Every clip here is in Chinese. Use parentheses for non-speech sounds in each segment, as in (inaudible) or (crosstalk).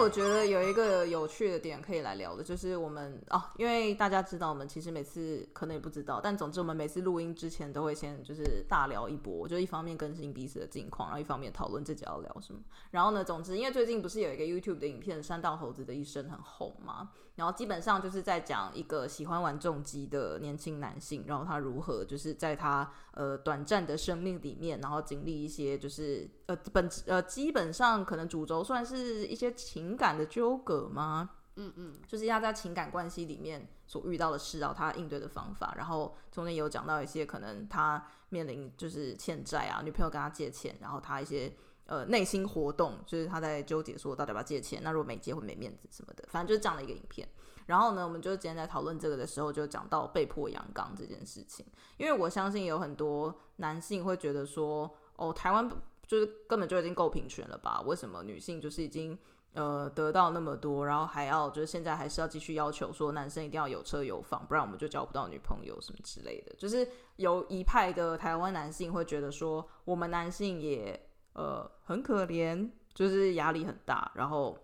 我觉得有一个有趣的点可以来聊的，就是我们哦，因为大家知道，我们其实每次可能也不知道，但总之我们每次录音之前都会先就是大聊一波，就一方面更新彼此的近况，然后一方面讨论自己要聊什么。然后呢，总之因为最近不是有一个 YouTube 的影片《山道猴子的一生》很红嘛，然后基本上就是在讲一个喜欢玩重机的年轻男性，然后他如何就是在他呃短暂的生命里面，然后经历一些就是呃本呃基本上可能主轴算是一些。情感的纠葛吗？嗯嗯，就是他在情感关系里面所遇到的事，然后他应对的方法，然后中间有讲到一些可能他面临就是欠债啊，女朋友跟他借钱，然后他一些呃内心活动，就是他在纠结说到底要不要借钱，那如果没借会没面子什么的，反正就是这样的一个影片。然后呢，我们就今天在讨论这个的时候，就讲到被迫阳刚这件事情，因为我相信有很多男性会觉得说，哦，台湾就是根本就已经够平权了吧？为什么女性就是已经呃，得到那么多，然后还要就是现在还是要继续要求说男生一定要有车有房，不然我们就交不到女朋友什么之类的。就是有一派的台湾男性会觉得说，我们男性也呃很可怜，就是压力很大，然后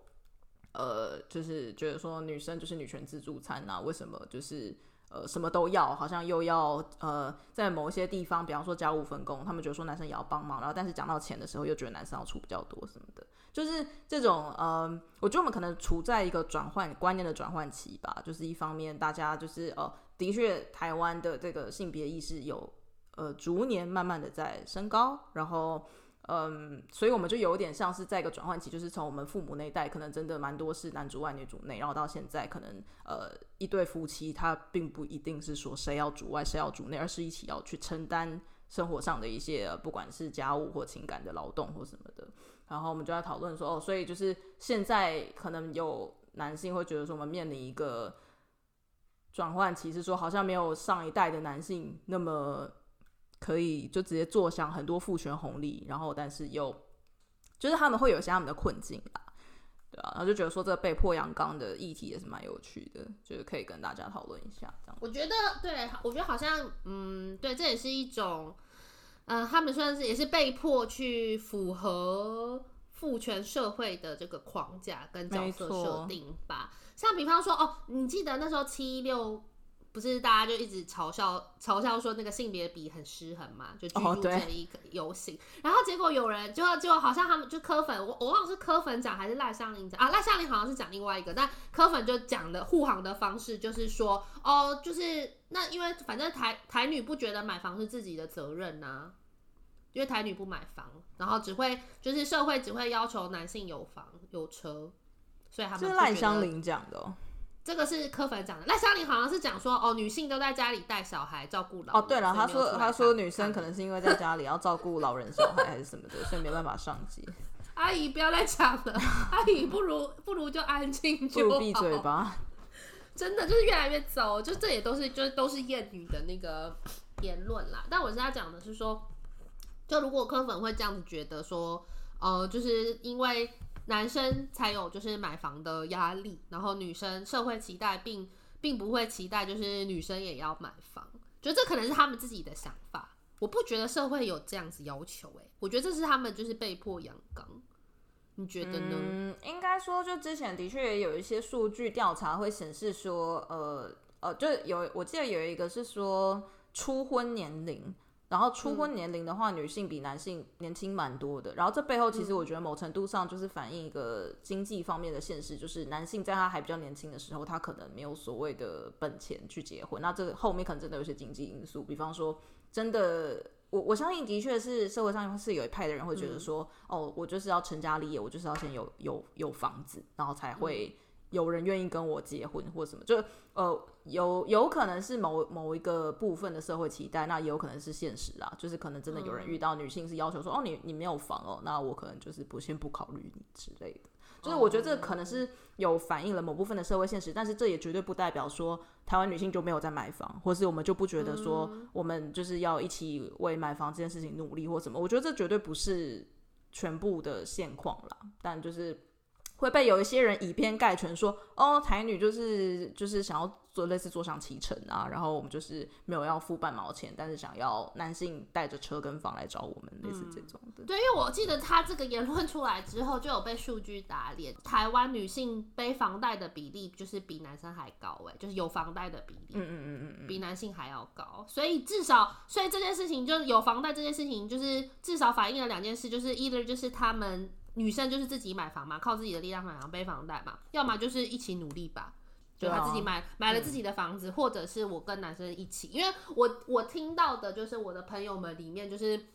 呃就是觉得说女生就是女权自助餐啊，为什么就是。呃，什么都要，好像又要呃，在某一些地方，比方说家务分工，他们觉得说男生也要帮忙，然后但是讲到钱的时候，又觉得男生要出比较多什么的，就是这种呃，我觉得我们可能处在一个转换观念的转换期吧。就是一方面，大家就是呃，的确台湾的这个性别意识有呃逐年慢慢的在升高，然后。嗯，所以我们就有点像是在一个转换期，就是从我们父母那一代，可能真的蛮多是男主外女主内，然后到现在，可能呃一对夫妻他并不一定是说谁要主外谁要主内，而是一起要去承担生活上的一些不管是家务或情感的劳动或什么的。然后我们就在讨论说，哦，所以就是现在可能有男性会觉得说，我们面临一个转换期，是说好像没有上一代的男性那么。可以就直接坐享很多父权红利，然后但是又就是他们会有一些他们的困境啦，对啊，然后就觉得说这个被迫阳刚的议题也是蛮有趣的，就是可以跟大家讨论一下这样。我觉得对，我觉得好像嗯，对，这也是一种，呃，他们算是也是被迫去符合父权社会的这个框架跟角色设定吧。像比方说哦，你记得那时候七六。不是大家就一直嘲笑嘲笑说那个性别比很失衡嘛？就居住正义游行，oh, 然后结果有人就就好像他们就柯粉，我我忘了是柯粉讲还是赖香林讲啊？赖香林好像是讲另外一个，但柯粉就讲的护航的方式就是说哦，就是那因为反正台台女不觉得买房是自己的责任呐、啊，因为台女不买房，然后只会就是社会只会要求男性有房有车，所以他们是赖香林讲的、哦。这个是柯粉讲的，赖香林好像是讲说，哦，女性都在家里带小孩、照顾老人。哦，对了，他说他说女生可能是因为在家里要照顾老人、小孩还是什么的，所以没办法上街。(laughs) 阿姨不要再讲了，阿姨不如不如就安静就好，闭嘴吧。真的就是越来越糟，就这也都是就是都是艳女的那个言论啦。但我现在讲的是说，就如果柯粉会这样子觉得说，呃，就是因为。男生才有就是买房的压力，然后女生社会期待并并不会期待就是女生也要买房，觉得这可能是他们自己的想法。我不觉得社会有这样子要求，欸，诶，我觉得这是他们就是被迫阳刚。你觉得呢？嗯，应该说就之前的确也有一些数据调查会显示说，呃呃，就有我记得有一个是说初婚年龄。然后初婚年龄的话，嗯、女性比男性年轻蛮多的。然后这背后其实我觉得某程度上就是反映一个经济方面的现实，就是男性在他还比较年轻的时候，他可能没有所谓的本钱去结婚。那这个后面可能真的有些经济因素，比方说真的，我我相信的确是社会上是有一派的人会觉得说，嗯、哦，我就是要成家立业，我就是要先有有有房子，然后才会。有人愿意跟我结婚或什么，就呃有有可能是某某一个部分的社会期待，那也有可能是现实啦。就是可能真的有人遇到女性是要求说，嗯、哦你你没有房哦，那我可能就是不先不考虑你之类的。就是我觉得这可能是有反映了某部分的社会现实，但是这也绝对不代表说台湾女性就没有在买房，或是我们就不觉得说我们就是要一起为买房这件事情努力或什么。我觉得这绝对不是全部的现况啦，但就是。会被有一些人以偏概全说，哦，台女就是就是想要做类似坐享其成啊，然后我们就是没有要付半毛钱，但是想要男性带着车跟房来找我们，类似这种的。对，因为我记得他这个言论出来之后，就有被数据打脸，台湾女性背房贷的比例就是比男生还高，哎，就是有房贷的比例，嗯嗯嗯嗯，比男性还要高。所以至少，所以这件事情就是有房贷这件事情，就是至少反映了两件事，就是 either 就是他们。女生就是自己买房嘛，靠自己的力量买房背房贷嘛，要么就是一起努力吧，就他自己买买了自己的房子，嗯，或者是我跟男生一起，因为我我听到的就是我的朋友们里面就是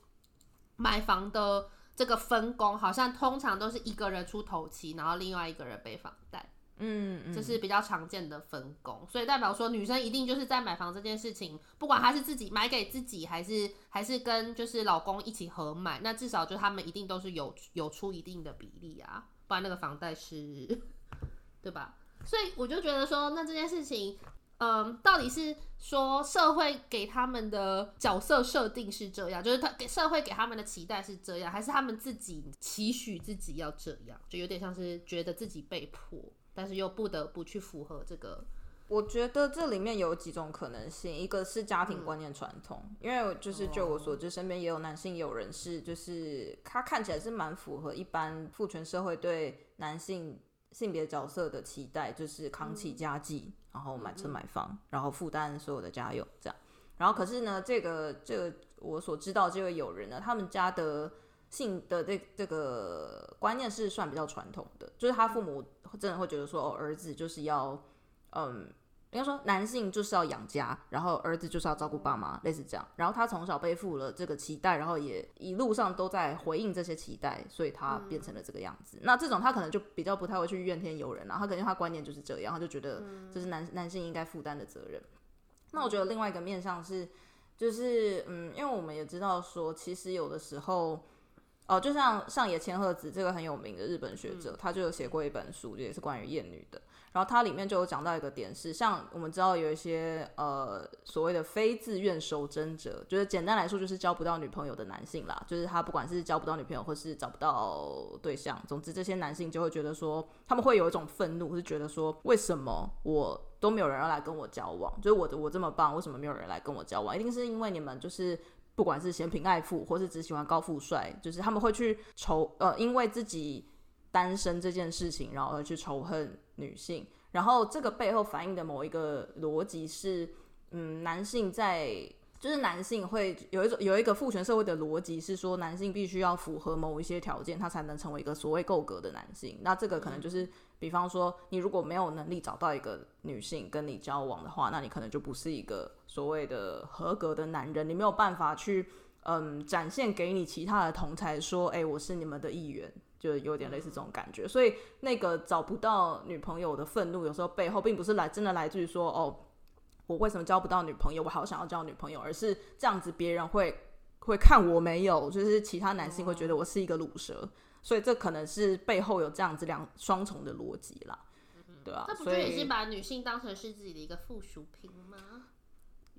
买房的这个分工，好像通常都是一个人出头期，然后另外一个人背房贷。嗯，这是比较常见的分工，所以代表说女生一定就是在买房这件事情，不管她是自己买给自己，还是还是跟就是老公一起合买，那至少就他们一定都是有有出一定的比例啊，不然那个房贷是，(laughs) 对吧？所以我就觉得说，那这件事情，嗯，到底是说社会给他们的角色设定是这样，就是他给社会给他们的期待是这样，还是他们自己期许自己要这样，就有点像是觉得自己被迫。但是又不得不去符合这个，我觉得这里面有几种可能性，一个是家庭观念传统，嗯，因为就是就我所知，身边也有男性也有人是，就是他看起来是蛮符合一般父权社会对男性性别角色的期待，就是扛起家计，嗯，然后买车买房，然后负担所有的家用这样。然后可是呢，这个这个我所知道这位友人呢，他们家的。性的这这个观念是算比较传统的，就是他父母真的会觉得说，哦，儿子就是要，嗯，应该说男性就是要养家，然后儿子就是要照顾爸妈，类似这样。然后他从小背负了这个期待，然后也一路上都在回应这些期待，所以他变成了这个样子。嗯、那这种他可能就比较不太会去怨天尤人了，他可能他观念就是这样，他就觉得这是男男性应该负担的责任。那我觉得另外一个面向是，就是嗯，因为我们也知道说，其实有的时候。哦，就像上野千鹤子这个很有名的日本学者，嗯、他就有写过一本书，也是关于厌女的。然后它里面就有讲到一个点是，像我们知道有一些呃所谓的非自愿守贞者，就是简单来说就是交不到女朋友的男性啦，就是他不管是交不到女朋友或是找不到对象，总之这些男性就会觉得说，他们会有一种愤怒，是觉得说，为什么我都没有人要来跟我交往？就是我的我这么棒，为什么没有人来跟我交往？一定是因为你们就是。不管是嫌贫爱富，或是只喜欢高富帅，就是他们会去仇呃，因为自己单身这件事情，然后而去仇恨女性。然后这个背后反映的某一个逻辑是，嗯，男性在就是男性会有一种有一个父权社会的逻辑是说，男性必须要符合某一些条件，他才能成为一个所谓够格的男性。那这个可能就是。比方说，你如果没有能力找到一个女性跟你交往的话，那你可能就不是一个所谓的合格的男人。你没有办法去，嗯，展现给你其他的同才说，哎、欸，我是你们的一员，就有点类似这种感觉。所以，那个找不到女朋友的愤怒，有时候背后并不是来真的来自于说，哦，我为什么交不到女朋友？我好想要交女朋友，而是这样子，别人会会看我没有，就是其他男性会觉得我是一个卤蛇。所以这可能是背后有这样子两双重的逻辑啦，对啊？这不就也是把女性当成是自己的一个附属品吗？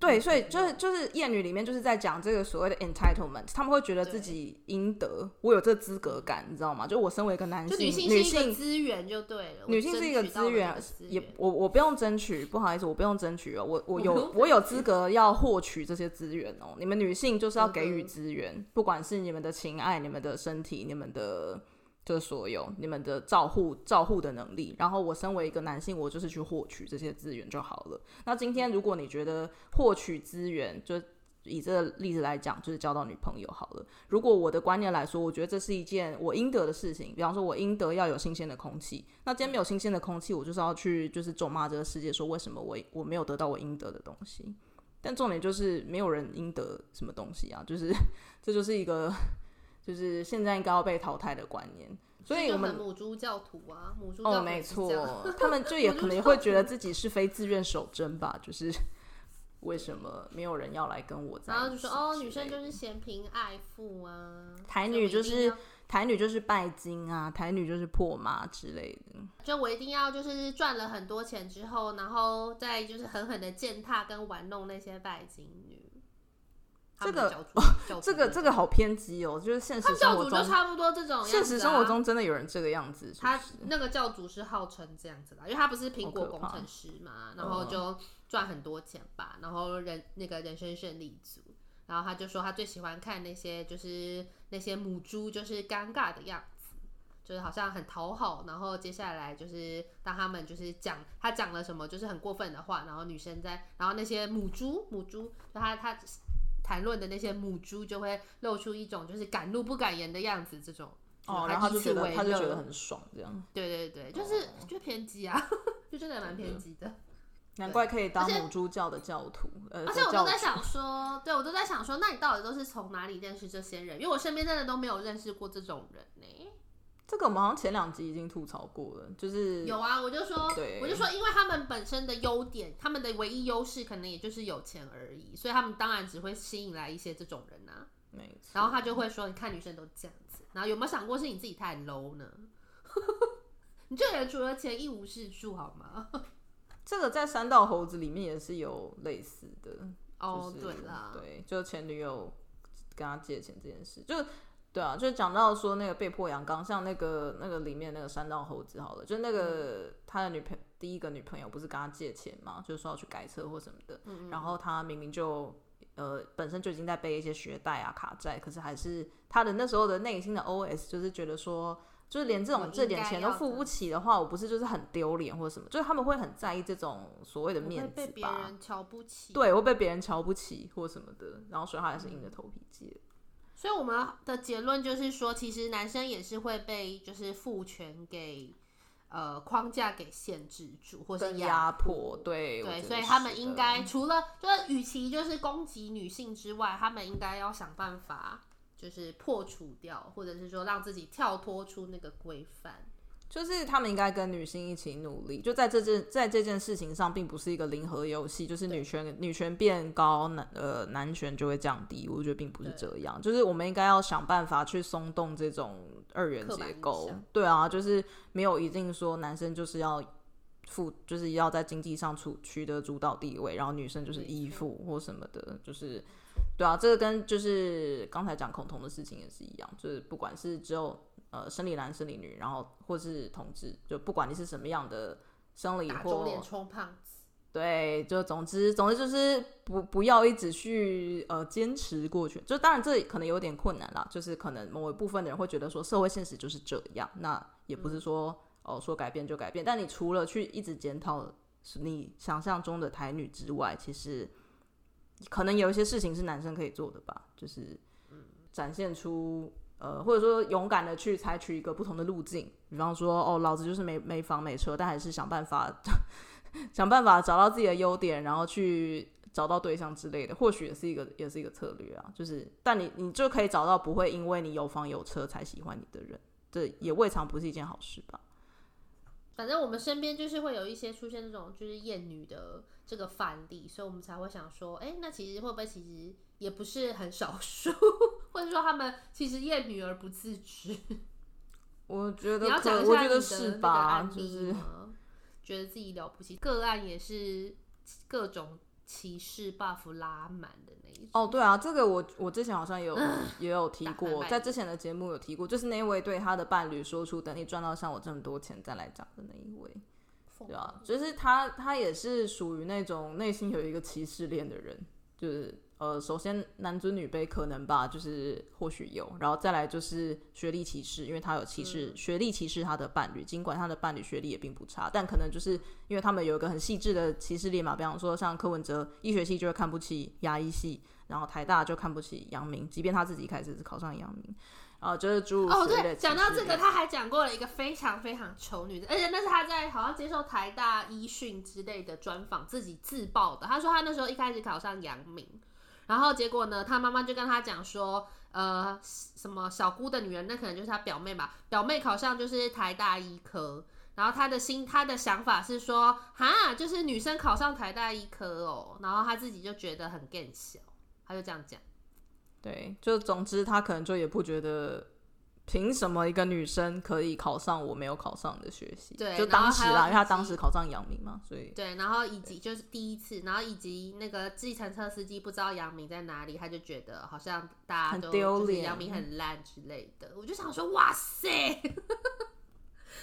对，所以就是就是厌女里面就是在讲这个所谓的 entitlement，他们会觉得自己应得，我有这资格感，你知道吗？就我身为一个男性，女性是一个资源就对了，女性是一个资源，也我我不用争取，不好意思，我不用争取哦，我我有我有资格要获取这些资源哦。你们女性就是要给予资源，不管是你们的情爱、你们的身体、你们的。这所有你们的照护照护的能力，然后我身为一个男性，我就是去获取这些资源就好了。那今天如果你觉得获取资源，就以这个例子来讲，就是交到女朋友好了。如果我的观念来说，我觉得这是一件我应得的事情。比方说，我应得要有新鲜的空气。那今天没有新鲜的空气，我就是要去就是咒骂这个世界，说为什么我我没有得到我应得的东西。但重点就是没有人应得什么东西啊，就是 (laughs) 这就是一个。就是现在应该要被淘汰的观念，所以我们母猪教徒啊，母猪教徒哦，没错，他们就也 (laughs) 可能也会觉得自己是非自愿守贞吧，就是 (laughs) 为什么没有人要来跟我在一起？然后就说哦，女生就是嫌贫爱富啊，台女就是台女就是拜金啊，台女就是破妈之类的，就我一定要就是赚了很多钱之后，然后再就是狠狠的践踏跟玩弄那些拜金女。这个这个这个好偏激哦，就是现实生活中教主就差不多这种。现实生活中真的有人这个样子是是，他那个教主是号称这样子的，因为他不是苹果工程师嘛，然后就赚很多钱吧，然后人那个人生胜利组，然后他就说他最喜欢看那些就是那些母猪就是尴尬的样子，就是好像很讨好，然后接下来就是当他们就是讲他讲了什么就是很过分的话，然后女生在，然后那些母猪母猪就他他。谈论的那些母猪就会露出一种就是敢怒不敢言的样子，这种哦，然后他就觉得他就觉得很爽，这样。对对对，就是、哦、就偏激啊，就真的蛮偏激的。(laughs) 难怪可以当母猪教的教徒。而且，呃、而且我都在想说，对我都在想说，那你到底都是从哪里认识这些人？因为我身边真的都没有认识过这种人呢、欸。这个我们好像前两集已经吐槽过了，就是有啊，我就说，我就说，因为他们本身的优点，他们的唯一优势可能也就是有钱而已，所以他们当然只会吸引来一些这种人啊。没错。然后他就会说：“你看女生都这样子。”然后有没有想过是你自己太 low 呢？(laughs) 你这人除了钱一无是处，好吗？这个在三道猴子里面也是有类似的哦，对啦，对，就前女友跟他借钱这件事，就。对啊，就讲到说那个被迫阳刚，像那个那个里面那个山道猴子好了，就那个他的女朋友第一个女朋友不是跟他借钱嘛，就是说要去改车或什么的，然后他明明就呃本身就已经在背一些学贷啊卡债，可是还是他的那时候的内心的 OS 就是觉得说，就是连这种这点钱都付不起的话，我不是就是很丢脸或者什么，就是他们会很在意这种所谓的面子吧，被别人瞧不起，对，会被别人瞧不起或什么的，然后所以他还是硬着头皮借。嗯所以我们的结论就是说，其实男生也是会被就是父权给呃框架给限制住，或是压迫。对对，所以他们应该除了就是，与其就是攻击女性之外，他们应该要想办法就是破除掉，或者是说让自己跳脱出那个规范。就是他们应该跟女性一起努力，就在这件在这件事情上，并不是一个零和游戏。就是女权女权变高，男呃男权就会降低。我觉得并不是这样，就是我们应该要想办法去松动这种二元结构。对啊，就是没有一定说男生就是要负，就是要在经济上处取得主导地位，然后女生就是依附或什么的。就是对啊，这个跟就是刚才讲恐同的事情也是一样，就是不管是只有。呃，生理男、生理女，然后或是同志，就不管你是什么样的生理或肿脸充胖子，对，就总之，总之就是不不要一直去呃坚持过去。就当然这可能有点困难啦，就是可能某一部分的人会觉得说社会现实就是这样，那也不是说哦、嗯呃、说改变就改变。但你除了去一直检讨你想象中的台女之外，其实可能有一些事情是男生可以做的吧，就是展现出。呃，或者说勇敢的去采取一个不同的路径，比方说，哦，老子就是没没房没车，但还是想办法 (laughs) 想办法找到自己的优点，然后去找到对象之类的，或许也是一个也是一个策略啊。就是，但你你就可以找到不会因为你有房有车才喜欢你的人，这也未尝不是一件好事吧。反正我们身边就是会有一些出现这种就是厌女的这个范例，所以我们才会想说，哎、那其实会不会其实也不是很少数？或者说他们其实厌女而不自知，(laughs) 我觉得，你要讲一下你的那个案例吗？就是觉得自己了不起，个案也是各种歧视 buff 拉满的那一种。哦，对啊，这个我我之前好像有也有提过，在之前的节目有提过，就是那位对他的伴侣说出“等你赚到像我这么多钱再来讲”的那一位，对啊，就是他他也是属于那种内心有一个歧视链的人，就是。呃，首先男尊女卑可能吧，就是或许有，然后再来就是学历歧视，因为他有歧视、嗯、学历歧视他的伴侣，尽管他的伴侣学历也并不差，但可能就是因为他们有一个很细致的歧视链嘛，比方说像柯文哲医学系就会看不起牙医系，然后台大就看不起阳明，即便他自己一开始是考上阳明，哦，就是诸如哦，对，讲到这个他还讲过了一个非常非常丑女的，而且那是他在好像接受台大医讯之类的专访自己自曝的，他说他那时候一开始考上阳明。然后结果呢？他妈妈就跟他讲说，呃，什么小姑的女人，那可能就是他表妹吧。表妹考上就是台大医科，然后他的心，他的想法是说，哈，就是女生考上台大医科哦。然后他自己就觉得很更小，他就这样讲。对，就总之他可能就也不觉得凭什么一个女生可以考上我没有考上的学习？对，就当时啦，因为她当时考上阳明嘛，所以对，然后以及就是第一次，然后以及那个计程车司机不知道阳明在哪里，他就觉得好像大家都丢脸，阳明很烂之类的。我就想说，哇塞，(laughs)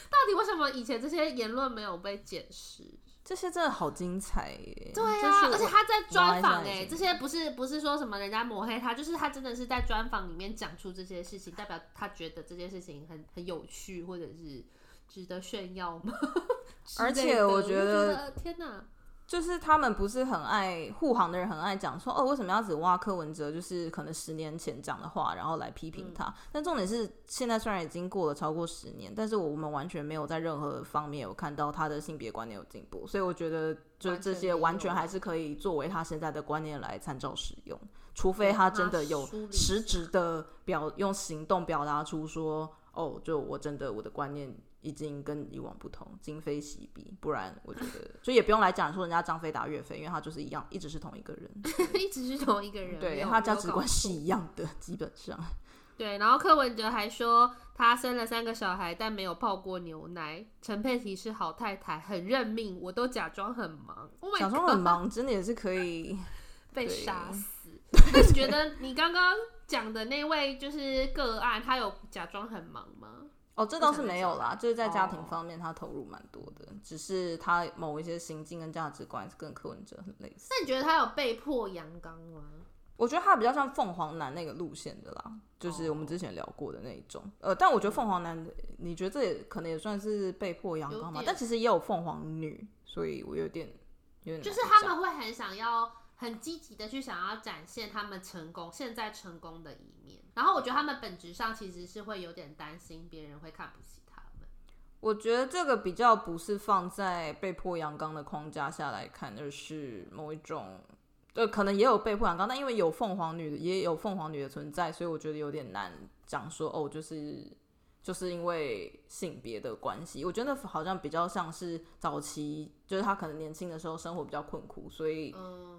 到底为什么以前这些言论没有被检视？这些真的好精彩耶！对啊，而且他在专访哎，这些不是不是说什么人家抹黑他，就是他真的是在专访里面讲出这些事情，代表他觉得这件事情很很有趣，或者是值得炫耀吗？(laughs) 而且我觉得，觉得天哪！就是他们不是很爱护航的人，很爱讲说哦，为什么要只挖柯文哲？就是可能十年前讲的话，然后来批评他。嗯、但重点是，现在虽然已经过了超过十年，但是我们完全没有在任何方面有看到他的性别观念有进步。所以我觉得，就这些完全还是可以作为他现在的观念来参照使用，除非他真的有实质的表用行动表达出说哦，就我真的我的观念。已经跟以往不同，今非昔比，不然我觉得就也不用来讲说人家张飞打岳飞，因为他就是一样，一直是同一个人，(laughs) 一直是同一个人，对，他价值观是一样的，基本上。(laughs) 对，然后柯文哲还说他生了三个小孩，但没有泡过牛奶。陈佩琪是好太太，很认命，我都假装很忙，oh、假装很忙，真的也是可以 (laughs) 被杀死。那你觉得你刚刚讲的那位就是个案，他有假装很忙吗？哦，这倒是没有啦，就是在家庭方面，他投入蛮多的，哦，只是他某一些行径跟价值观跟柯文哲很类似。那你觉得他有被迫阳刚吗？我觉得他比较像凤凰男那个路线的啦，就是我们之前聊过的那一种。哦，呃，但我觉得凤凰男，你觉得这也可能也算是被迫阳刚吗？但其实也有凤凰女，所以我有点有点就是他们会很想要。很积极的去想要展现他们成功，现在成功的。然后我觉得他们本质上其实是会有点担心别人会看不起他们。我觉得这个比较不是放在被迫阳刚的框架下来看，而是某一种，呃，可能也有被迫阳刚，但因为有凤凰女，也有凤凰女的存在，所以我觉得有点难讲说哦，就是。就是因为性别的关系，我觉得好像比较像是早期，就是他可能年轻的时候生活比较困苦，所以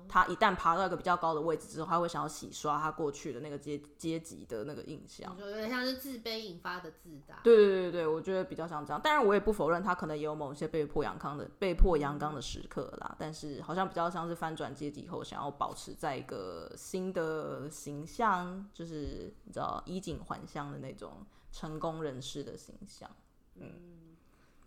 他一旦爬到一个比较高的位置之后，他会想要洗刷他过去的那个阶阶级的那个印象，有点像是自卑引发的自大。对对对对，我觉得比较像这样。当然，我也不否认他可能也有某些被迫阳刚的被迫阳刚的时刻啦，但是好像比较像是翻转阶级后，想要保持在一个新的形象，就是你知道衣锦还乡的那种。成功人士的形象，嗯。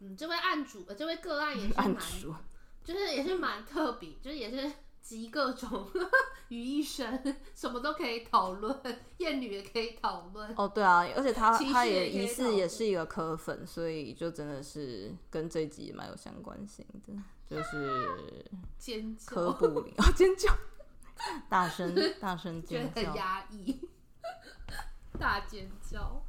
嗯，这位案主，呃，这位个案也是蛮，(laughs) 就是也是蛮特别，就是也是集各种 (laughs) 于一身，什么都可以讨论，(laughs) 艳女也可以讨论。哦，对啊，而且他他也疑似也是一个科粉，所以就真的是跟这一集蛮有相关性的，就是尖叫，科布林啊，尖叫，大声大声尖叫，很压抑，大尖叫。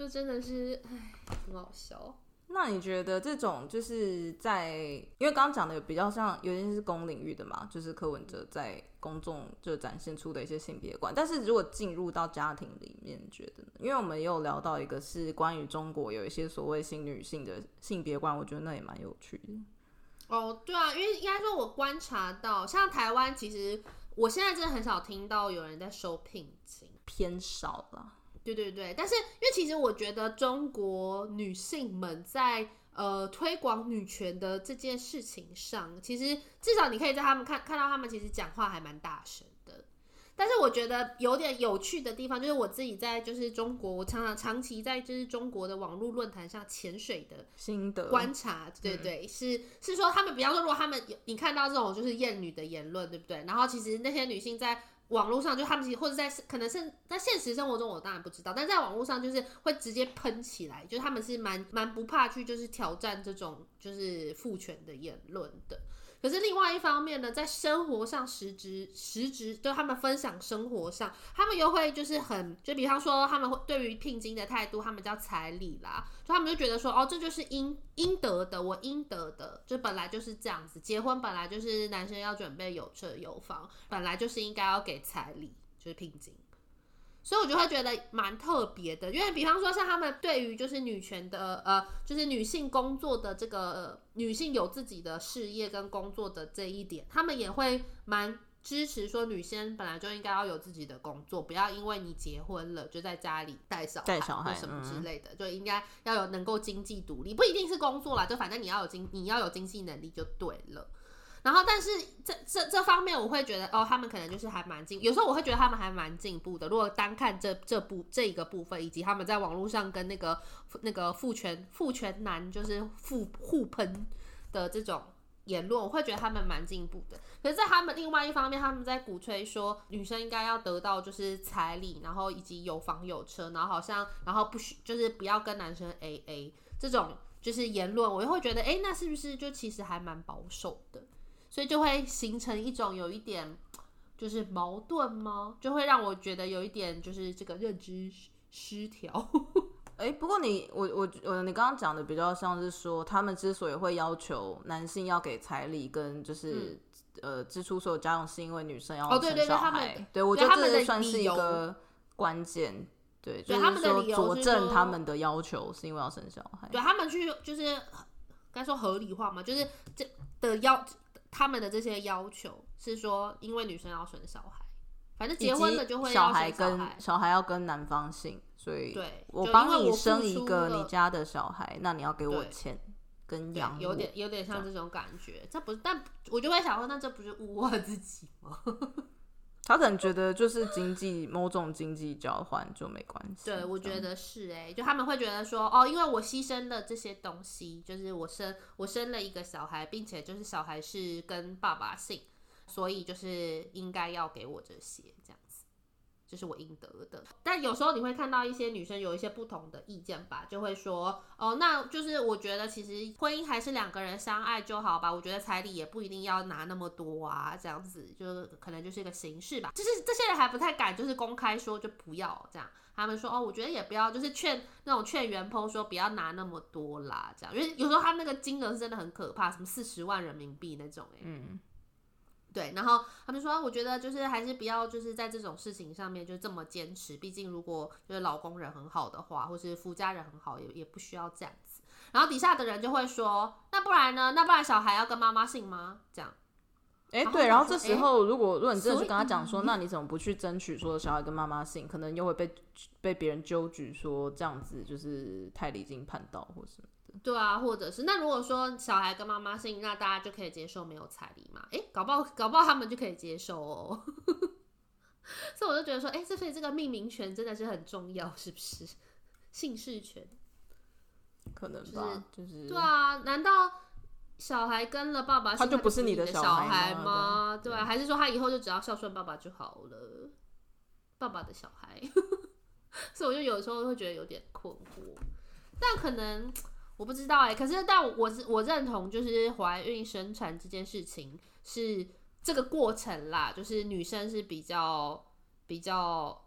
就真的是，哎，很好笑。那你觉得这种就是在，因为刚刚讲的比较像，尤其是公领域的嘛，就是柯文哲在公众就展现出的一些性别观。但是如果进入到家庭里面，觉得呢？因为我们也有聊到一个是关于中国有一些所谓新女性的性别观，我觉得那也蛮有趣的。哦，对啊，因为应该说，我观察到，像台湾，其实我现在真的很少听到有人在收聘金，偏少了。对对对，但是因为其实我觉得中国女性们在呃推广女权的这件事情上，其实至少你可以在他们看看到他们其实讲话还蛮大声的。但是我觉得有点有趣的地方，就是我自己在就是中国，我常常长期在就是中国的网络论坛上潜水的心得观察，对对是是说他们，比方说如果他们有你看到这种就是厌女的言论，对不对？然后其实那些女性在。网络上就他们其实或者在可能是在现实生活中我当然不知道，但在网络上就是会直接喷起来，就是他们是蛮蛮不怕去就是挑战这种就是父权的言论的。可是另外一方面呢，在生活上实质实质，就他们分享生活上，他们又会就是很，就比方说他们会对于聘金的态度，他们叫彩礼啦，就他们就觉得说，哦，这就是应应得的，我应得的，就本来就是这样子，结婚本来就是男生要准备有车有房，本来就是应该要给彩礼，就是聘金。所以我就会觉得蛮特别的，因为比方说像他们对于就是女权的呃，就是女性工作的这个女性有自己的事业跟工作的这一点，他们也会蛮支持说女生本来就应该要有自己的工作，不要因为你结婚了就在家里带小孩或什么之类的，嗯、就应该要有能够经济独立，不一定是工作啦，就反正你要有经你要有经济能力就对了。然后，但是这这这方面，我会觉得哦，他们可能就是还蛮进，有时候我会觉得他们还蛮进步的。如果单看这这部这一个部分，以及他们在网络上跟那个那个父权父权男就是互互喷的这种言论，我会觉得他们蛮进步的。可是，在他们另外一方面，他们在鼓吹说女生应该要得到就是彩礼，然后以及有房有车，然后好像然后不许就是不要跟男生 AA 这种就是言论，我又会觉得，哎，那是不是就其实还蛮保守的？所以就会形成一种有一点就是矛盾吗？就会让我觉得有一点就是这个认知失调。哎、欸，不过你我我我你刚刚讲的比较像是说，他们之所以会要求男性要给彩礼跟就是、嗯、呃支出所有家用，是因为女生要生小孩。哦，对对对，他们对我觉得这算是一个关键。对，就是说佐证他们的要求是因为要生小孩。对他们去就是该说合理化嘛，就是这的要。他们的这些要求是说，因为女生要生小孩，反正结婚了就会小孩，跟小孩要跟男方姓，所以对我帮你生一个你家的小孩，那你要给我钱跟养，有点有点像这种感觉。这，这不是，但我就会想说，那这不是污我自己吗？(laughs) 他可能觉得就是经济某种经济交换就没关系。对，我觉得是哎、欸，就他们会觉得说，哦，因为我牺牲了这些东西，就是我生我生了一个小孩，并且就是小孩是跟爸爸姓，所以就是应该要给我这些这样。这是我应得的，但有时候你会看到一些女生有一些不同的意见吧，就会说，哦，那就是我觉得其实婚姻还是两个人相爱就好吧，我觉得彩礼也不一定要拿那么多啊，这样子就可能就是一个形式吧。就是这些人还不太敢，就是公开说就不要这样，他们说，哦，我觉得也不要，就是劝那种劝原 PO 说不要拿那么多啦，这样，因为有时候他那个金额是真的很可怕，什么四十万人民币那种，欸，嗯。对，然后他们说，我觉得就是还是不要就是在这种事情上面就这么坚持。毕竟如果就是老公人很好的话，或是夫家人很好，也也不需要这样子。然后底下的人就会说，那不然呢？那不然小孩要跟妈妈姓吗？这样。哎，对，然后这时候如果如果你真的去跟他讲说，那你怎么不去争取说小孩跟妈妈姓？可能又会被被别人纠举说这样子就是太离经叛道，或是。对啊，或者是那如果说小孩跟妈妈姓，那大家就可以接受没有彩礼嘛？哎，搞不好搞不好他们就可以接受哦。(laughs) 所以我就觉得说，哎，这所以这个命名权真的是很重要，是不是？姓氏权可能吧，就是、就是、对啊。难道小孩跟了爸爸，他就不是你的小孩吗？对啊，还是说他以后就只要孝顺爸爸就好了？爸爸的小孩，(laughs) 所以我就有时候会觉得有点困惑，但可能。我不知道哎、欸，可是但我我我认同，就是怀孕生产这件事情是这个过程啦，就是女生是比较比较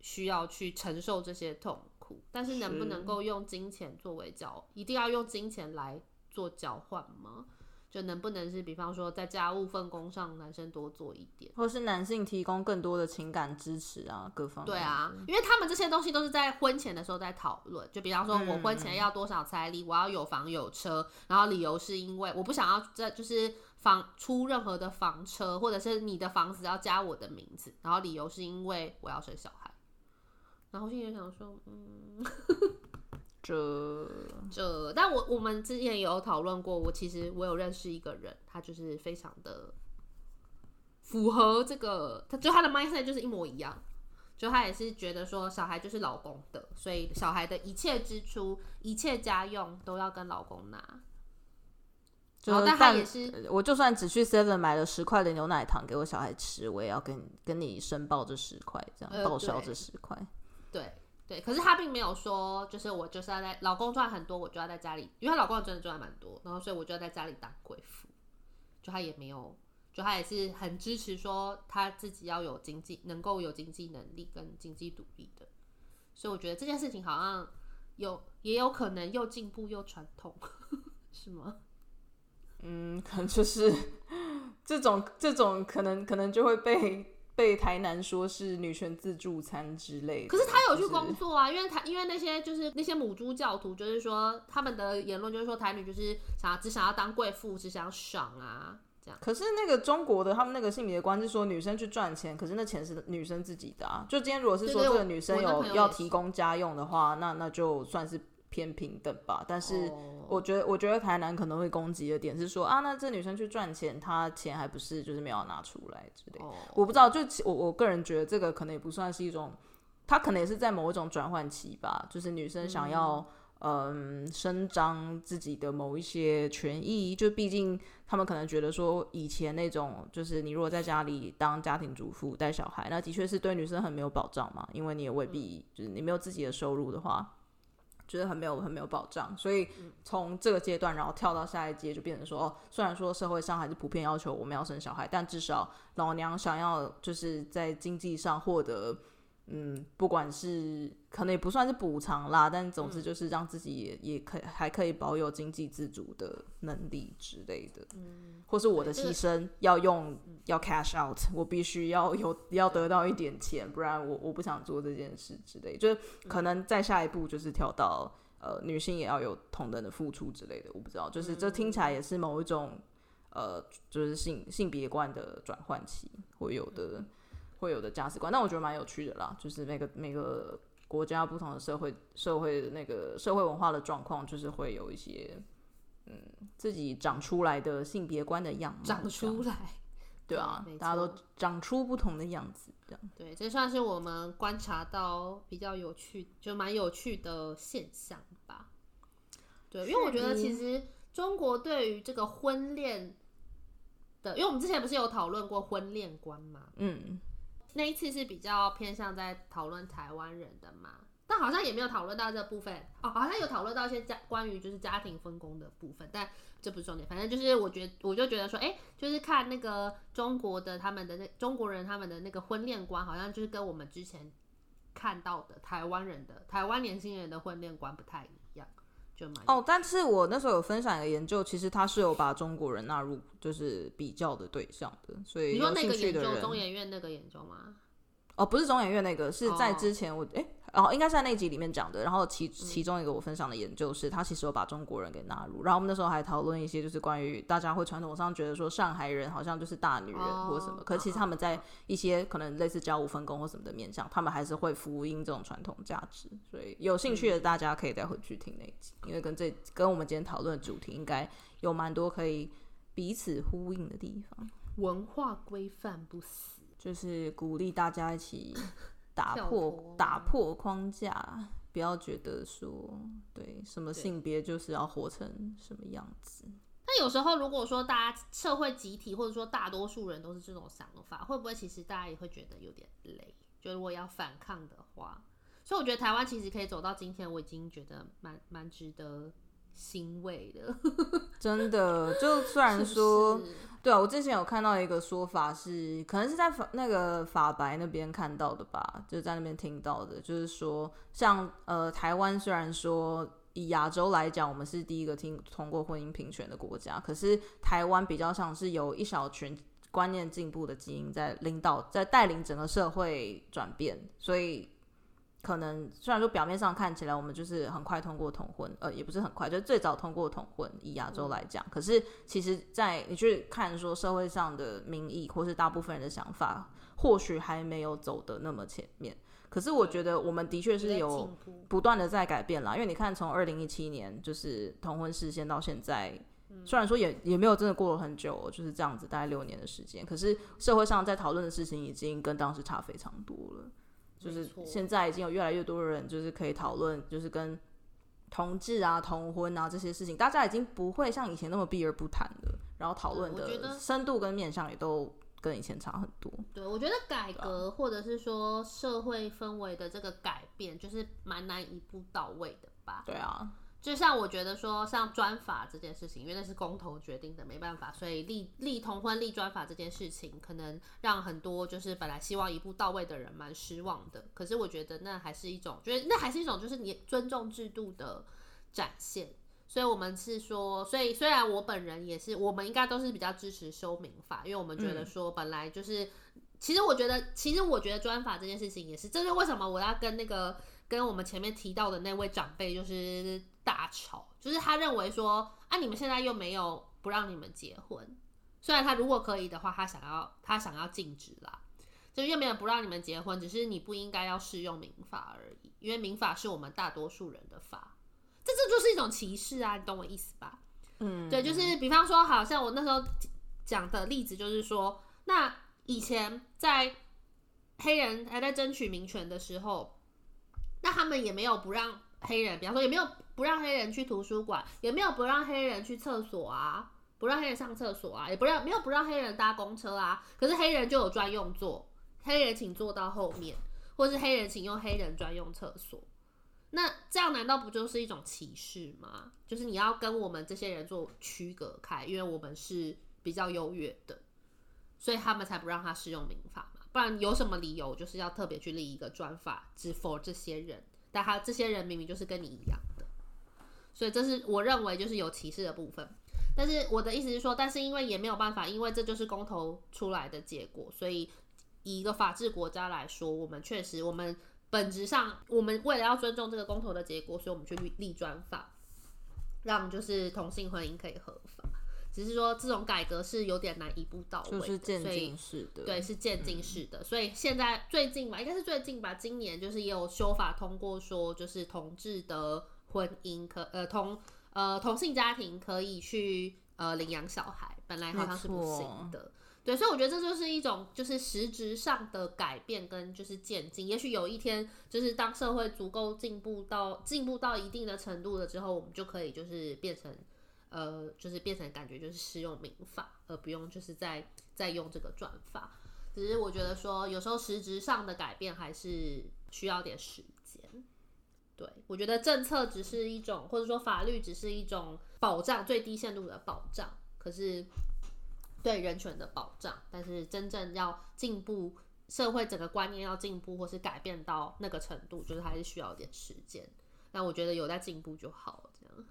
需要去承受这些痛苦，但是能不能够用金钱作为交，一定要用金钱来做交换吗？就能不能是，比方说在家务分工上，男生多做一点，或是男性提供更多的情感支持啊，各方面。对啊，因为他们这些东西都是在婚前的时候在讨论。就比方说，我婚前要多少彩礼，嗯，我要有房有车，然后理由是因为我不想要在就是房出任何的房车，或者是你的房子要加我的名字，然后理由是因为我要生小孩。然后我心里想说，嗯。这这，但我我们之前也有讨论过，我其实我有认识一个人，他就是非常的符合这个，他就他的 mindset 就是一模一样，就他也是觉得说小孩就是老公的，所以小孩的一切支出、一切家用都要跟老公拿。就但他也是，我就算只去 Seven 买了十块的牛奶糖给我小孩吃，我也要跟跟你申报这十块，这样报销这十块。对。对，可是他并没有说，就是我就是要在老公赚很多，我就要在家里，因为他老公真的赚蛮多，然后所以我就要在家里当贵妇。就他也没有，就他也是很支持说他自己要有经济，能够有经济能力跟经济独立的。所以我觉得这件事情好像有也有可能又进步又传统，(laughs) 是吗？嗯，可能就是 (laughs) 这种这种可能可能就会被。被台南说是女权自助餐之类的，可是他有去工作啊，就是、因为台因为那些就是那些母猪教徒，就是说他们的言论就是说台女就是想要只想要当贵妇，只想爽啊，这样。可是那个中国的他们那个性别观是说女生去赚钱，可是那钱是女生自己的啊。就今天如果是说这个女生有要提供家用的话，那那就算是偏平等吧。但是我觉得，我觉得台南可能会攻击的点是说啊，那这女生去赚钱，她钱还不是就是没有拿出来之类。我不知道，就我我个人觉得这个可能也不算是一种。她可能也是在某一种转换期吧，就是女生想要嗯伸张自己的某一些权益，就毕竟他们可能觉得说以前那种就是你如果在家里当家庭主妇带小孩，那的确是对女生很没有保障嘛，因为你也未必就是你没有自己的收入的话，觉得很没有很没有保障，所以从这个阶段然后跳到下一阶就变成说哦，虽然说社会上还是普遍要求我们要生小孩，但至少老娘想要就是在经济上获得。嗯，不管是可能也不算是补偿啦，但总之就是让自己也也可以还可以保有经济自主的能力之类的，嗯，或是我的牺牲要用要 cash out，我必须要有要得到一点钱，不然我我不想做这件事之类，就是可能再下一步就是跳到呃女性也要有同等的付出之类的，我不知道，就是这听起来也是某一种呃就是性性别观的转换期会有的。会有的价值观，但我觉得蛮有趣的啦。就是每个每个国家不同的社会社会的那个社会文化的状况，就是会有一些嗯自己长出来的性别观的样子。长出来，(laughs) 对啊，(laughs) 大家都长出不同的样子，这样。对，这算是我们观察到比较有趣，就蛮有趣的现象吧。对，因为我觉得其实中国对于这个婚恋的，因为我们之前不是有讨论过婚恋观嘛，嗯。那一次是比较偏向在讨论台湾人的嘛，但好像也没有讨论到这部分哦，好像有讨论到一些家关于就是家庭分工的部分，但这不是重点。反正就是我觉我就觉得说，哎、就是看那个中国的他们的那中国人他们的那个婚恋观，好像就是跟我们之前看到的台湾人的台湾年轻人的婚恋观不太一样。哦，但是我那时候有分享一个研究，其实他是有把中国人纳入就是比较的对象的，所以你说那个研究中研院那个研究吗？哦，不是中研院那个，是在之前我哎。哦哦，应该是在那集里面讲的。然后其其中一个我分享的研究是，他其实有把中国人给纳入。然后我们那时候还讨论一些，就是关于大家会传统上觉得说上海人好像就是大女人或什么，哦、可是其实他们在一些可能类似家务分工或什么的面向，他们还是会福音这种传统价值。所以有兴趣的大家可以再回去听那一集，因为跟这跟我们今天讨论的主题应该有蛮多可以彼此呼应的地方。文化规范不死，就是鼓励大家一起。打破打破框架，不要觉得说对什么性别就是要活成什么样子。那有时候如果说大家社会集体或者说大多数人都是这种想法，会不会其实大家也会觉得有点累？就如果要反抗的话，所以我觉得台湾其实可以走到今天，我已经觉得蛮蛮值得欣慰的。(laughs) 真的，就虽然说。是对啊，我之前有看到一个说法是，可能是在法那个法白那边看到的吧，就在那边听到的，就是说，像呃台湾虽然说以亚洲来讲，我们是第一个听通过婚姻平权的国家，可是台湾比较像是有一小群观念进步的基因在领导，在带领整个社会转变，所以。可能虽然说表面上看起来我们就是很快通过同婚，呃，也不是很快，就是最早通过同婚，以亚洲来讲，可是其实，在你去看说社会上的民意或是大部分人的想法，或许还没有走得那么前面。可是我觉得我们的确是有不断的在改变啦，因为你看从二零一七年就是同婚事件到现在，虽然说也也没有真的过了很久，就是这样子大概六年的时间，可是社会上在讨论的事情已经跟当时差非常多了。就是现在已经有越来越多的人，就是可以讨论，就是跟同志啊、同婚啊这些事情，大家已经不会像以前那么避而不谈了。然后讨论的深度跟面向也都跟以前差很多。对，我觉得改革或者是说社会氛围的这个改变，就是蛮难一步到位的吧？对啊。就像我觉得说，像专法这件事情，因为那是公投决定的，没办法，所以立立同婚、立专法这件事情，可能让很多就是本来希望一步到位的人蛮失望的。可是我觉得那还是一种，觉得那还是一种就是你尊重制度的展现。所以我们是说，所以虽然我本人也是，我们应该都是比较支持修民法，因为我们觉得说本来就是，嗯、其实我觉得，其实我觉得专法这件事情也是，这是为什么我要跟那个跟我们前面提到的那位长辈就是。大吵，就是他认为说，啊，你们现在又没有不让你们结婚，虽然他如果可以的话，他想要他想要禁止啦，就又没有不让你们结婚，只是你不应该要适用民法而已，因为民法是我们大多数人的法，这这就是一种歧视啊，你懂我意思吧？嗯，对，就是比方说，好像我那时候讲的例子就是说，那以前在黑人还在争取民权的时候，那他们也没有不让黑人，比方说也没有不让黑人去图书馆，也没有不让黑人去厕所啊。不让黑人上厕所啊，也不让没有不让黑人搭公车啊。可是黑人就有专用座，黑人请坐到后面，或是黑人请用黑人专用厕所。那这样难道不就是一种歧视吗？就是你要跟我们这些人做区隔开，因为我们是比较优越的，所以他们才不让他适用民法。不然有什么理由就是要特别去立一个专法，只 for 这些人？但他这些人明明就是跟你一样的，所以这是我认为就是有歧视的部分。但是我的意思是说，但是因为也没有办法，因为这就是公投出来的结果，所以以一个法治国家来说，我们确实，我们本质上，我们为了要尊重这个公投的结果，所以我们去立立专法，让就是同性婚姻可以合法。只是说这种改革是有点难一步到位，就是渐进式的，对，是渐进式的。所以现在最近吧，应该是最近吧，今年就是也有修法通过，说就是同志的婚姻可呃同。呃，同性家庭可以去呃领养小孩，本来好像是不行的，对，所以我觉得这就是一种就是实质上的改变跟就是渐进。也许有一天，就是当社会足够进步到进步到一定的程度了之后，我们就可以就是变成呃，就是变成感觉就是适用民法，而不用就是在在用这个转法。只是我觉得说，有时候实质上的改变还是需要点时间。对，我觉得政策只是一种，或者说法律只是一种保障，最低限度的保障，可是对人权的保障，但是真正要进步，社会整个观念要进步，或是改变到那个程度，就是还是需要点时间。但我觉得有在进步就好了，这样。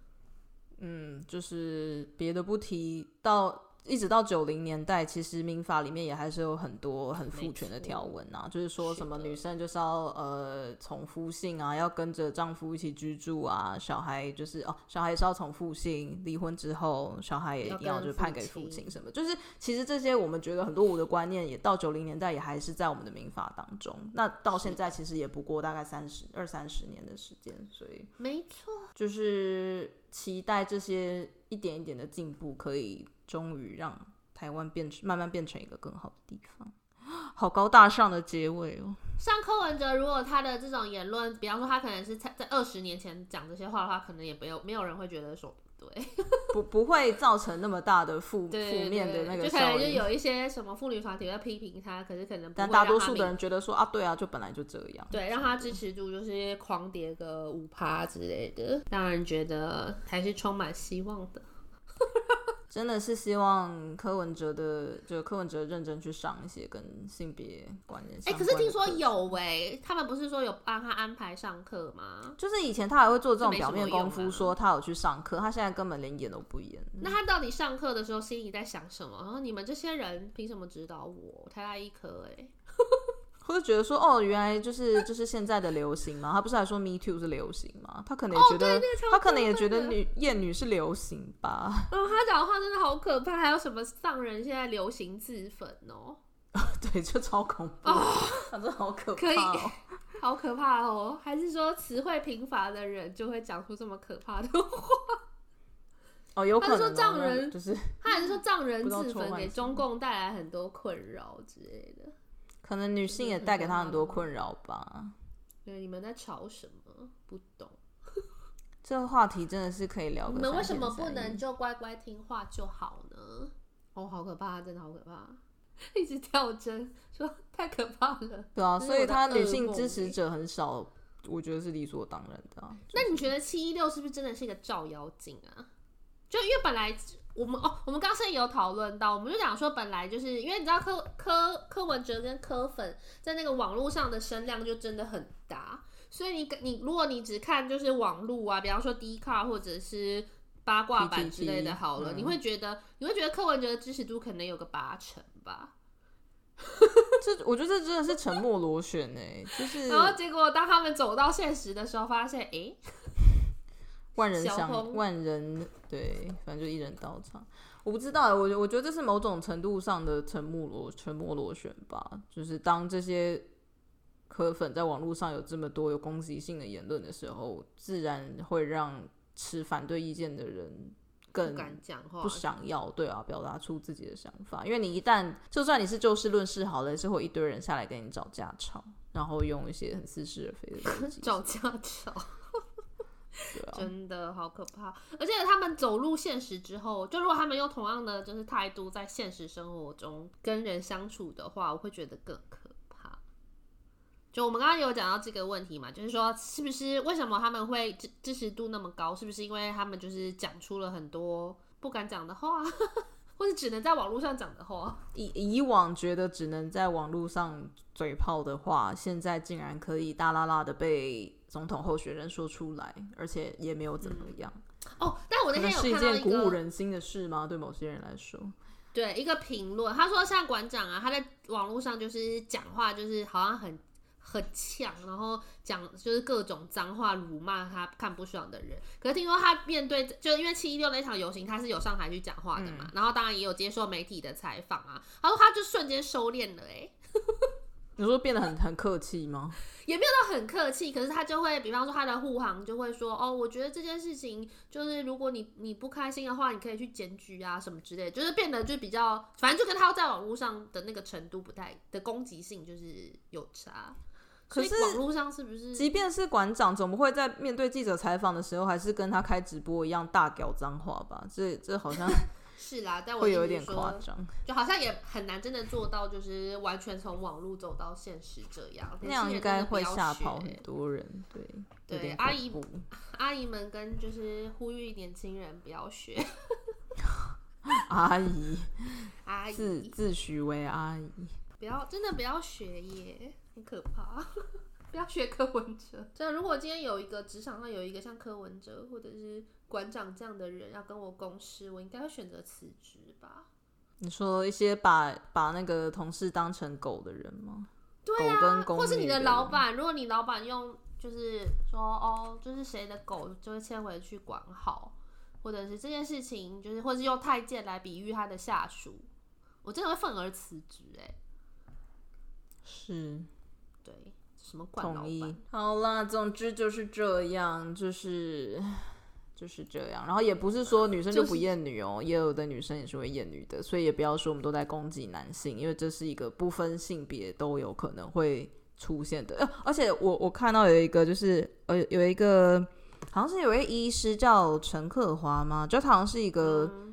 嗯，就是别的不提到。一直到九零年代，其实民法里面也还是有很多很父权的条文啊，就是说什么女生就是要呃从夫姓啊，要跟着丈夫一起居住啊，小孩就是哦，小孩是要从父姓，离婚之后小孩也一定要就判给父亲什么，就是其实这些我们觉得很多我的观念，也到九零年代也还是在我们的民法当中。那到现在其实也不过大概三十二三十年的时间，所以没错，就是期待这些一点一点的进步可以。终于让台湾变成慢慢变成一个更好的地方，(gasps) 好高大上的结尾哦。像柯文哲，如果他的这种言论，比方说他可能是在在二十年前讲这些话的话，可能也没有没有人会觉得说不对，(laughs) 不不会造成那么大的负负面的那个。就可能就有一些什么妇女团体在批评他，可是可能但大多数的人觉得说啊，对啊，就本来就这样，对，让他支持度就是狂跌个五趴之类的，让人觉得还是充满希望的。真的是希望柯文哲的，就柯文哲认真去上一些跟性别观念。哎、欸，可是听说有哎、欸，他们不是说有帮他安排上课吗？就是以前他还会做这种表面功夫，说他有去上课，他现在根本连演都不演。那他到底上课的时候心里在想什么？然后你们这些人凭什么指导我？台大医科哎。我就觉得说，哦，原来就是就是现在的流行嘛。他不是还说 Me Too 是流行吗？他可能也觉得，哦、他可能也觉得女艳女是流行吧。嗯，他讲的话真的好可怕。还有什么藏人现在流行自焚哦？(laughs) 对，就超恐怖。哦，真的好可怕，哦，可以，(laughs) 好可怕哦。还是说词汇贫乏的人就会讲出这么可怕的话？(laughs) 哦，有可能，哦。他说藏人就是，他还是说藏人自焚给中共带来很多困扰之类的。可能女性也带给他很多困扰吧。对，你们在吵什么？不懂。(laughs) 这个话题真的是可以聊。你们为什么不能就乖乖听话就好呢？哦，好可怕，真的好可怕！(laughs) 一直跳针，说太可怕了。(laughs) 对啊，所以他女性支持者很少，我觉得是理所当然的啊。那你觉得七一六是不是真的是一个照妖镜啊？就因为本来。我们哦，我们刚刚也有讨论到，我们就讲说，本来就是因为你知道柯柯柯文哲跟柯粉在那个网络上的声量就真的很大，所以你你如果你只看就是网络啊，比方说 Dcard 或者是八卦版之类的，好了，嗯、你会觉得你会觉得柯文哲的支持度可能有个八成吧？(laughs) 这我觉得这真的是沉默螺旋哎，就是然后结果当他们走到现实的时候，发现哎。欸万人想，万人对，反正就一人到场。我不知道，我我觉得这是某种程度上的沉默螺沉默螺旋吧。就是当这些科粉在网络上有这么多有攻击性的言论的时候，自然会让持反对意见的人更不敢讲话，不想要对啊，表达出自己的想法。因为你一旦就算你是就事论事好了，是会一堆人下来跟你找架吵，然后用一些很似是而非的东西 (laughs) 找架吵。啊、(laughs) 真的好可怕，而且他们走入现实之后，就如果他们用同样的就是态度在现实生活中跟人相处的话，我会觉得更可怕。就我们刚刚有讲到这个问题嘛，就是说是不是为什么他们会支支持度那么高？是不是因为他们就是讲出了很多不敢讲的话，(laughs) 或者只能在网络上讲的话？以以往觉得只能在网络上嘴炮的话，现在竟然可以大啦啦的被。总统候选人说出来，而且也没有怎么样、嗯、哦。但我那天有看到一个是一件鼓舞人心的事吗？对某些人来说，对一个评论，他说像馆长啊，他在网络上就是讲话，就是好像很很呛，然后讲就是各种脏话，辱骂他看不爽的人。可是听说他面对，就是因为七一六那场游行，他是有上台去讲话的嘛、嗯，然后当然也有接受媒体的采访啊。他说他就瞬间收敛了、欸，哎。(laughs) 你说变得很很客气吗？也没有到很客气，可是他就会，比方说他的护航就会说，哦，我觉得这件事情就是，如果你你不开心的话，你可以去检举啊什么之类的，就是变得就比较，反正就跟他在网络上的那个程度不太的攻击性就是有差。可是网络上是不是？即便是馆长，总不会在面对记者采访的时候，还是跟他开直播一样大屌脏话吧？这这好像。是啦，但我会有一点夸张，就好像也很难真的做到，就是完全从网络走到现实这样。那样应该会吓跑很多人，对对，阿姨 (laughs) 阿姨们跟就是呼吁年轻人不要学。(laughs) 阿姨，阿姨自自诩为阿姨，不要真的不要学耶，很可怕。(laughs) 不要学柯文哲。真的，如果今天有一个职场上有一个像柯文哲或者是馆长这样的人要跟我共事，我应该会选择辞职吧？你说一些把把那个同事当成狗的人吗？对啊，或是你的老板，如果你老板用就是说哦，就是谁的狗就会牵回去管好，或者是这件事情就是，或是用太监来比喻他的下属，我真的会愤而辞职。哎，是，对。什么同意？好啦，总之就是这样，就是就是这样。然后也不是说女生就不厌女哦、喔，也有的女生也是会厌女的，所以也不要说我们都在攻击男性，因为这是一个不分性别都有可能会出现的。呃、而且我我看到有一个就是呃有一个好像是有一位医师叫陈克华吗？就他好像是一个。嗯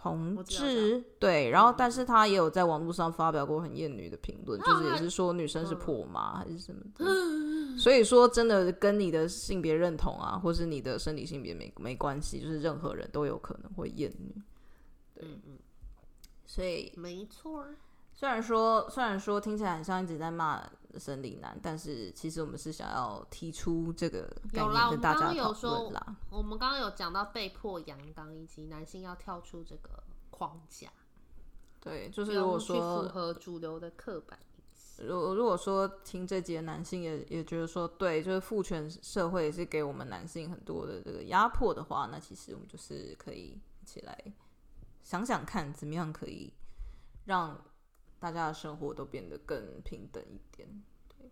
同志对，然后但是他也有在网络上发表过很厌女的评论，就是也是说女生是破妈还是什么的。(laughs) 所以说真的跟你的性别认同啊，或是你的生理性别没没关系，就是任何人都有可能会厌女。对，所以没错。虽然说虽然说听起来很像一直在骂生理男，但是其实我们是想要提出这个概念跟大家讨论啦。我们刚刚有讲到被迫阳刚，以及男性要跳出这个框架。对，就是如果说符合主流的刻板。如如果说听这集的男性也也觉得说，对，就是父权社会也是给我们男性很多的这个压迫的话，那其实我们就是可以一起来想想看，怎么样可以让。大家的生活都变得更平等一点，对，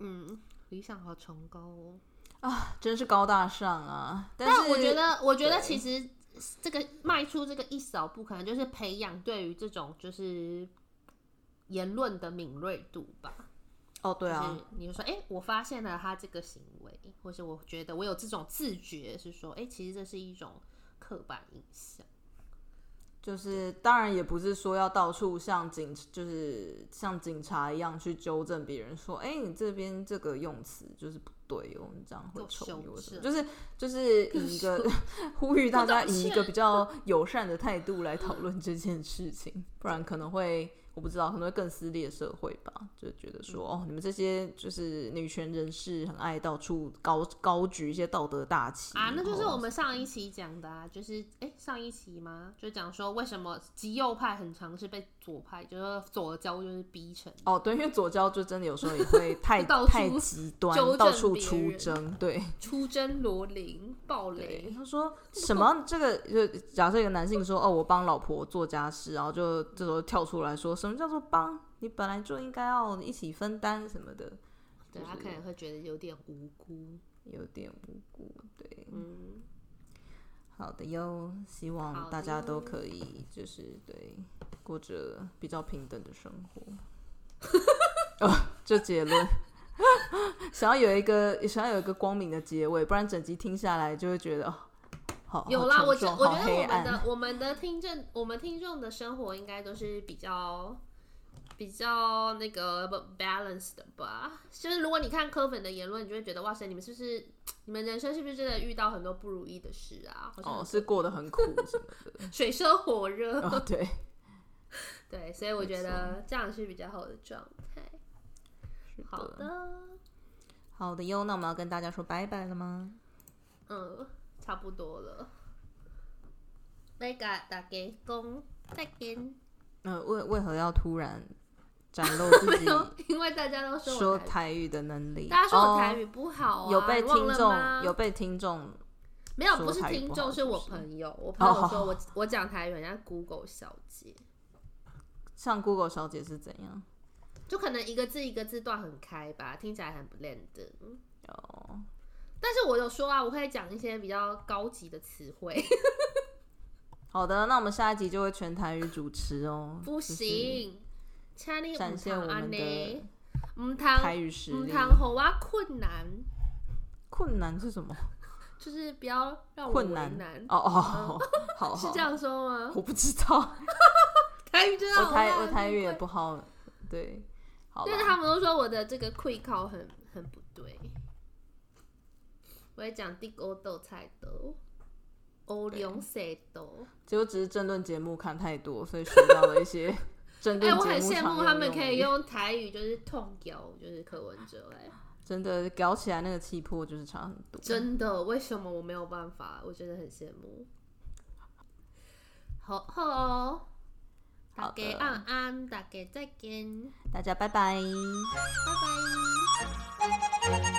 嗯，理想好崇高哦，啊，真是高大上啊！但，但我觉得，我觉得其实这个迈出这个一小步，可能就是培养对于这种就是言论的敏锐度吧。哦，对啊，就是、你就说，哎、欸，我发现了他这个行为，或是我觉得我有这种自觉，是说，哎、欸，其实这是一种刻板印象。就是当然也不是说要到处像警，就是像警察一样去纠正别人说，哎、欸，你这边这个用词就是不对哦，你这样会丑？就是就是以一个呼吁大家以一个比较友善的态度来讨论这件事情，不然可能会。我不知道，可能会更撕裂社会吧？就觉得说，哦，你们这些就是女权人士，很爱到处高高举一些道德大旗啊。那就是我们上一期讲的啊，就是哎、欸，上一期吗？就讲说为什么极右派很常是被左派，就是左交就是逼成。哦，对，因为左交就真的有时候也会太 (laughs) 到太极端，到处出征，对，出征罗琳暴雷。他说什么？这个就假设一个男性说：“哦，我帮老婆做家事。”然后就这时候跳出来说：“什么叫做帮？你本来就应该要一起分担什么的。”对，他可能会觉得有点无辜，有点无辜。对，嗯。好的哟，希望大家都可以就是对过着比较平等的生活。(laughs) 哦，这结论，(laughs) 想要有一个想要有一个光明的结尾，不然整集听下来就会觉得哦，好有啦。我觉我觉得我们的我们的听众我们听众的生活应该都是比较。比较那个 balance 的吧，就是如果你看柯粉的言论，你就会觉得哇塞，你们是不是你们人生是不是真的遇到很多不如意的事啊？哦，是过得很苦什么的，(laughs) 水深火热。哦，对，(laughs) 对，所以我觉得这样是比较好的状态。好的，好的哟，那我们要跟大家说拜拜了吗？嗯，差不多了。拜拜，大家讲再见。呃，为为何要突然？展露自己，(laughs) 因为大家都说说台语的能力，大家说我台语不好啊，有被听众有被听众没有，不是听众，是我朋友。我朋友说我我讲台语人家 Google 小姐，像 Google 小姐是怎样？就可能一个字一个字断很开吧，听起来很不练的。哦，但是我有说啊，我可以讲一些比较高级的词汇。好的，那我们下一集就会全台语主持哦。不行。展现我们的唔台语实力。唔通好啊，困难。困难是什么？就是不要让我困难。哦哦，好，好，是这样说吗？我不知道。(laughs) 台语真的，我台我台语也不好。对，好。但是他们都说我的这个会考很很不对。我也讲地沟豆菜豆，欧龙菜豆。结果只是政论节目看太多，所以学到了一些。哎、欸，我很羡慕他们可以用台语，就是痛屌，就是柯文哲哎，真的搞起来那个气魄就是差很多。真的，为什么我没有办法？我真的很羡慕。好好，大家安安，大家再见，大家拜拜，拜拜。